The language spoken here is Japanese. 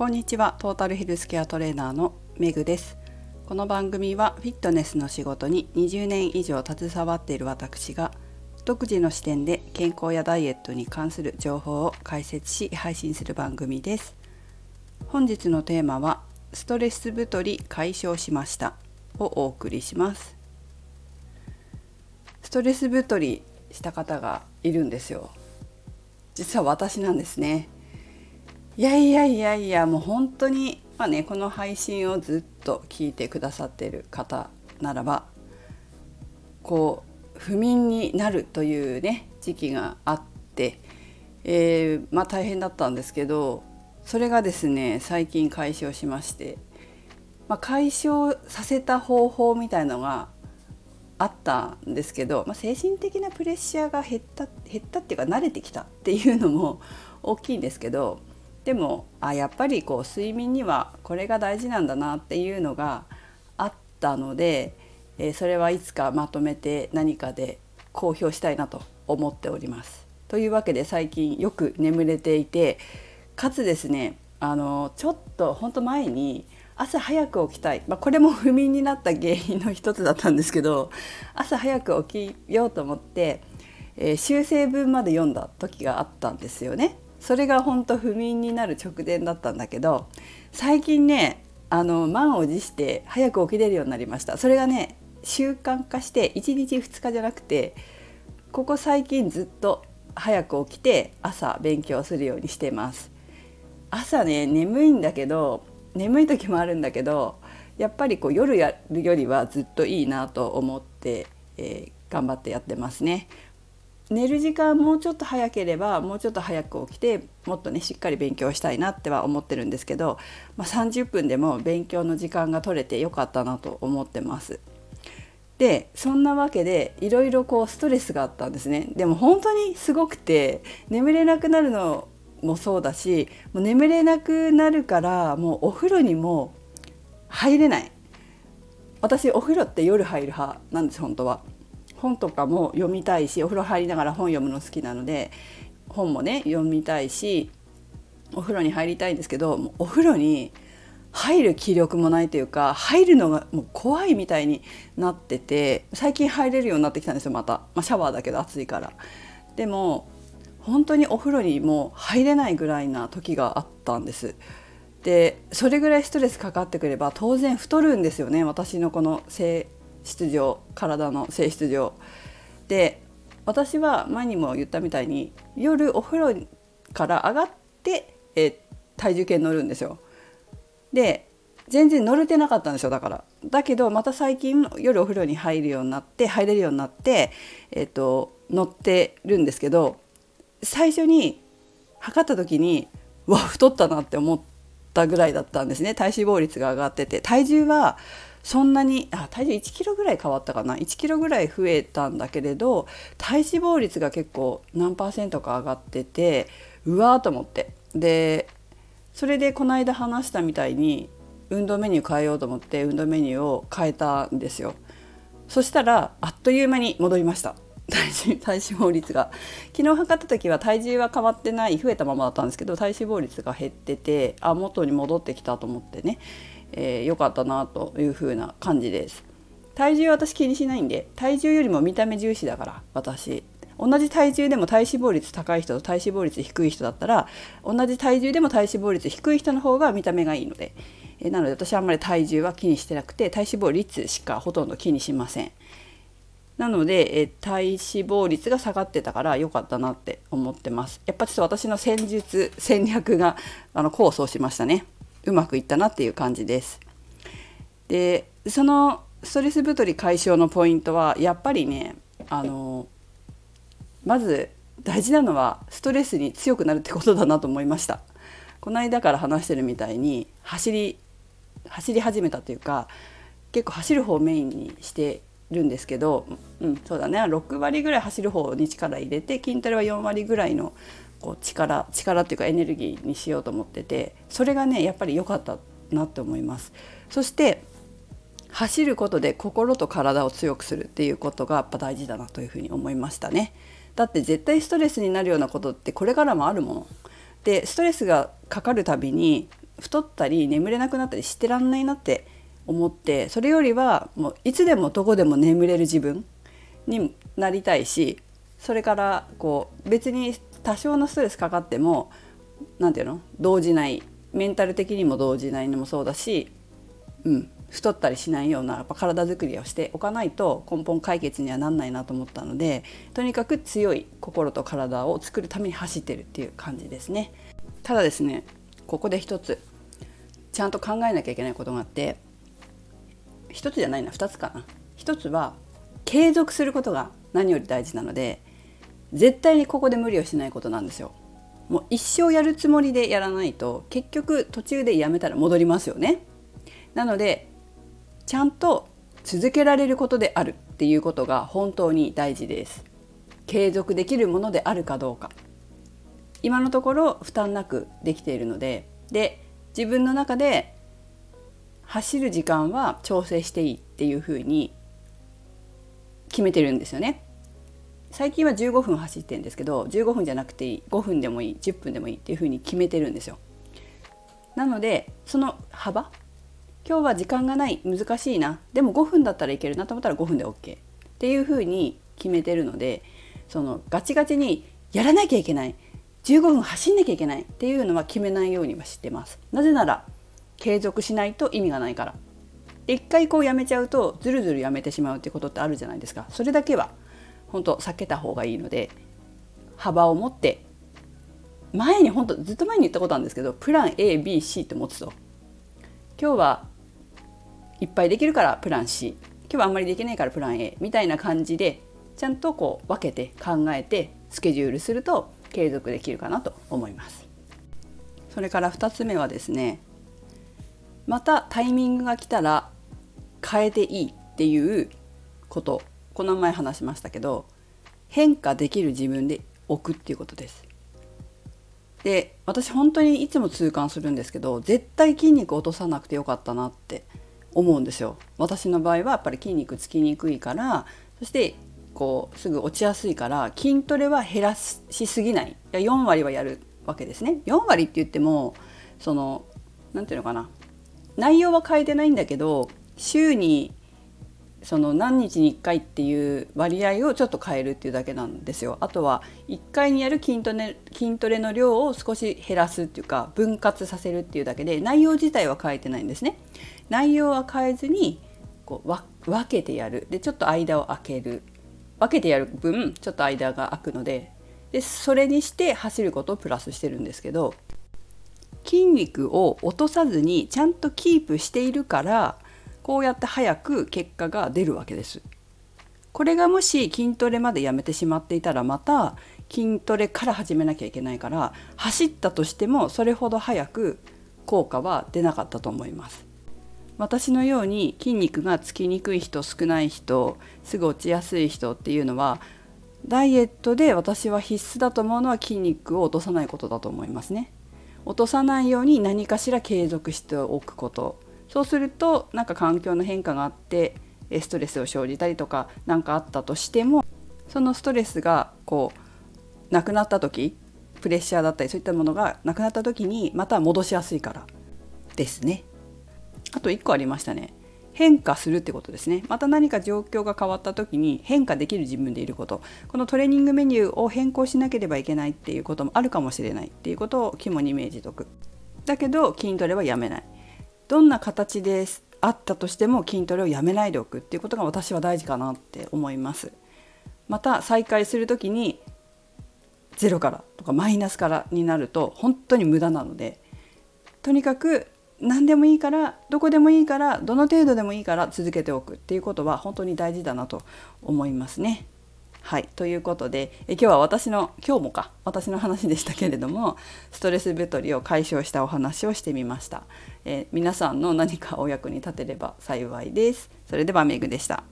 こんにちは。トータルヘルスケアトレーナーのめぐです。この番組はフィットネスの仕事に20年以上携わっている私が独自の視点で健康やダイエットに関する情報を解説し配信する番組です。本日のテーマはストレス太り解消しました。をお送りします。ストレス太りした方がいるんですよ。実は私なんですね。いやいやいやいやもう本当にまあねこの配信をずっと聞いてくださっている方ならばこう不眠になるというね時期があって、えー、まあ大変だったんですけどそれがですね最近解消しまして、まあ、解消させた方法みたいのがあったんですけど、まあ、精神的なプレッシャーが減った減ったっていうか慣れてきたっていうのも大きいんですけどでもあやっぱりこう睡眠にはこれが大事なんだなっていうのがあったので、えー、それはいつかまとめて何かで公表したいなと思っております。というわけで最近よく眠れていてかつですねあのちょっとほんと前に朝早く起きたい、まあ、これも不眠になった原因の一つだったんですけど朝早く起きようと思って、えー、修正文まで読んだ時があったんですよね。それが本当不眠になる直前だったんだけど最近ねあの満を持して早く起きれるようになりました。それがね習慣化して1日2日じゃなくてここ最近ずっと早く起きて朝勉強するようにしてます。朝ね眠いんだけど眠い時もあるんだけどやっぱりこう夜やるよりはずっといいなと思って、えー、頑張ってやってますね。寝る時間もうちょっと早ければもうちょっと早く起きてもっとねしっかり勉強したいなっては思ってるんですけど、まあ、30分でも勉強の時間が取れてよかったなと思ってます。でそんなわけでいろいろこうストレスがあったんですね。でも本当にすごくて眠れなくなるのもそうだしもう眠れなくなるからもうお風呂にも入れない。私お風呂って夜入る派なんです本当は。本とかも読みたいしお風呂入りながら本読むの好きなので本もね読みたいしお風呂に入りたいんですけどお風呂に入る気力もないというか入るのがもう怖いみたいになってて最近入れるようになってきたんですよまた、まあ、シャワーだけど暑いから。でも本当にお風呂にもう入れないぐらいな時があったんです。でそれぐらいストレスかかってくれば当然太るんですよね私のこの性質上体の性質上で私は前にも言ったみたいに夜お風呂から上がって、え体重計に乗るんですよ。で全然乗れてなかったんですよだから。だけどまた最近夜お風呂に入るようになって入れるようになって、えーと、乗ってるんですけど最初に測った時にわ太ったなって思ったぐらいだったんですね。体脂肪率が上がってて。体重はそんなにあ体重1キロぐらい変わったかな？1キロぐらい増えたんだけれど体脂肪率が結構何パーセントか上がっててうわーと思って。でそれでこの間話したみたいに運動メニュー変えようと思って運動メニューを変えたんですよ。そしたらあっという間に戻りました。体重体脂肪率が。昨日測った時は体重は変わってない増えたままだったんですけど体脂肪率が減っててあ元に戻ってきたと思ってね。えー、良かったなという風な感じです。体重は私気にしないんで体重よりも見た目重視だから私。同じ体重でも体脂肪率高い人と体脂肪率低い人だったら同じ体重でも体脂肪率低い人の方が見た目がいいので、え、なので私はあんまり体重は気にしてなくて体脂肪率しかほとんど気にしません。なので、え、体脂肪率が下がってたから良かったなって思ってます。やっぱちょっと私の戦術戦略があの功を奏しましたね。うまくいったなっていう感じです。でそのストレス太り解消のポイントはやっぱりねあのまず大事なのはストレスに強くなるってことだなと思いました。この間から話してるみたいに走り走り始めたというか結構走る方をメインにしてるんですけど、うん、そうだね6割ぐらい走る方に力入れて筋トレは4割ぐらいのこう力力っていうかエネルギーにしようと思っててそれがねやっぱり良かったなって思います。そして走ることで心と体を強くするっていうことがやっぱ大事だなというふうに思いましたね。だって絶対ストレスになるようなことってこれからもあるもの。でストレスがかかるたびに太ったり眠れなくなったりしてらんないなって思ってそれよりはもういつでもどこでも眠れる自分になりたいしそれからこう別に多少のストレスかかっても何て言うの？動じないメンタル的にも動じないのもそうだし、うん、太ったりしないようなやっぱ体づくりをしておかないと根本解決にはなんないなと思ったのでとにかく強い心と体を作るために走ってるっていう感じですね。ただですねここで一つちゃんと考えなきゃいけないことがあって一つじゃないな二つかな。一つは継続することが何より大事なので絶対にここで無理をしないことなんですよ。もう一生やるつもりでやらないと結局途中でやめたら戻りますよね。なのでちゃんと続けられることであるっていうことが本当に大事です。継続できるものであるかどうか。今のところ負担なくできているのでで自分の中で走る時間は調整していいっていうふうに決めてるんですよね。最近は15分走ってるんですけど15分じゃなくていい5分でもいい10分でもいいっていうふうに決めてるんですよ。なのでその幅今日は時間がない難しいなでも5分だったらいけるなと思ったら5分で OK っていうふうに決めてるのでそのガチガチにやらなきゃいけない15分走んなきゃいけないっていうのは決めないようにはしてます。なぜなら継続しないと意味がないから。一回こうやめちゃうとずるずるやめてしまうってことってあるじゃないですか。それだけは本当避けた方がいいので幅を持って前に本当ずっと前に言ったことあるんですけどプラン ABC って持つと。今日はいっぱいできるからプラン C 今日はあんまりできないからプラン A みたいな感じでちゃんとこう分けて考えてスケジュールすると継続できるかなと思います。それから2つ目はですねまたタイミングが来たら変えていいっていうこと。この前話しましたけど変化できる自分で置くっていうことです。で私本当にいつも痛感するんですけど絶対筋肉落とさなくてよかったなって思うんですよ。私の場合はやっぱり筋肉つきにくいからそしてこうすぐ落ちやすいから筋トレは減らしすぎない。いや4割はやるわけですね。4割って言ってもその何て言うのかな。内容は変えてないんだけど週にその何日に1回っていう割合をちょっと変えるっていうだけなんですよ。あとは1回にやる筋トレ筋トレの量を少し減らすっていうか分割させるっていうだけで内容自体は変えてないんですね。内容は変えずにこう分けてやるでちょっと間を空ける分けてやる分ちょっと間が空くのででそれにして走ることをプラスしてるんですけど筋肉を落とさずにちゃんとキープしているからこうやって早く結果が出るわけです。これがもし筋トレまでやめてしまっていたらまた筋トレから始めなきゃいけないから走ったとしてもそれほど早く効果は出なかったと思います。私のように筋肉がつきにくい人少ない人すぐ落ちやすい人っていうのはダイエットで私は必須だと思うのは筋肉を落とさないことだと思いますね。落とさないように何かしら継続しておくことそうするとなんか環境の変化があってストレスを生じたりとか何かあったとしてもそのストレスがこうなくなった時プレッシャーだったりそういったものがなくなった時にまた戻しやすいからですね。あと1個ありましたね。変化するってことですね。また何か状況が変わった時に変化できる自分でいること。このトレーニングメニューを変更しなければいけないっていうこともあるかもしれないっていうことを肝にイメージとく。だけど筋トレはやめない。どんな形であったとしても筋トレをやめないでおくっていうことが私は大事かなって思いますまた再開する時にゼロからとかマイナスからになると本当に無駄なのでとにかく何でもいいからどこでもいいからどの程度でもいいから続けておくっていうことは本当に大事だなと思いますね。はいということでえ今日は私の今日もか私の話でしたけれどもストレス太りを解消したお話をしてみました。え皆さんの何かお役に立てれば幸いです。それではメグでした。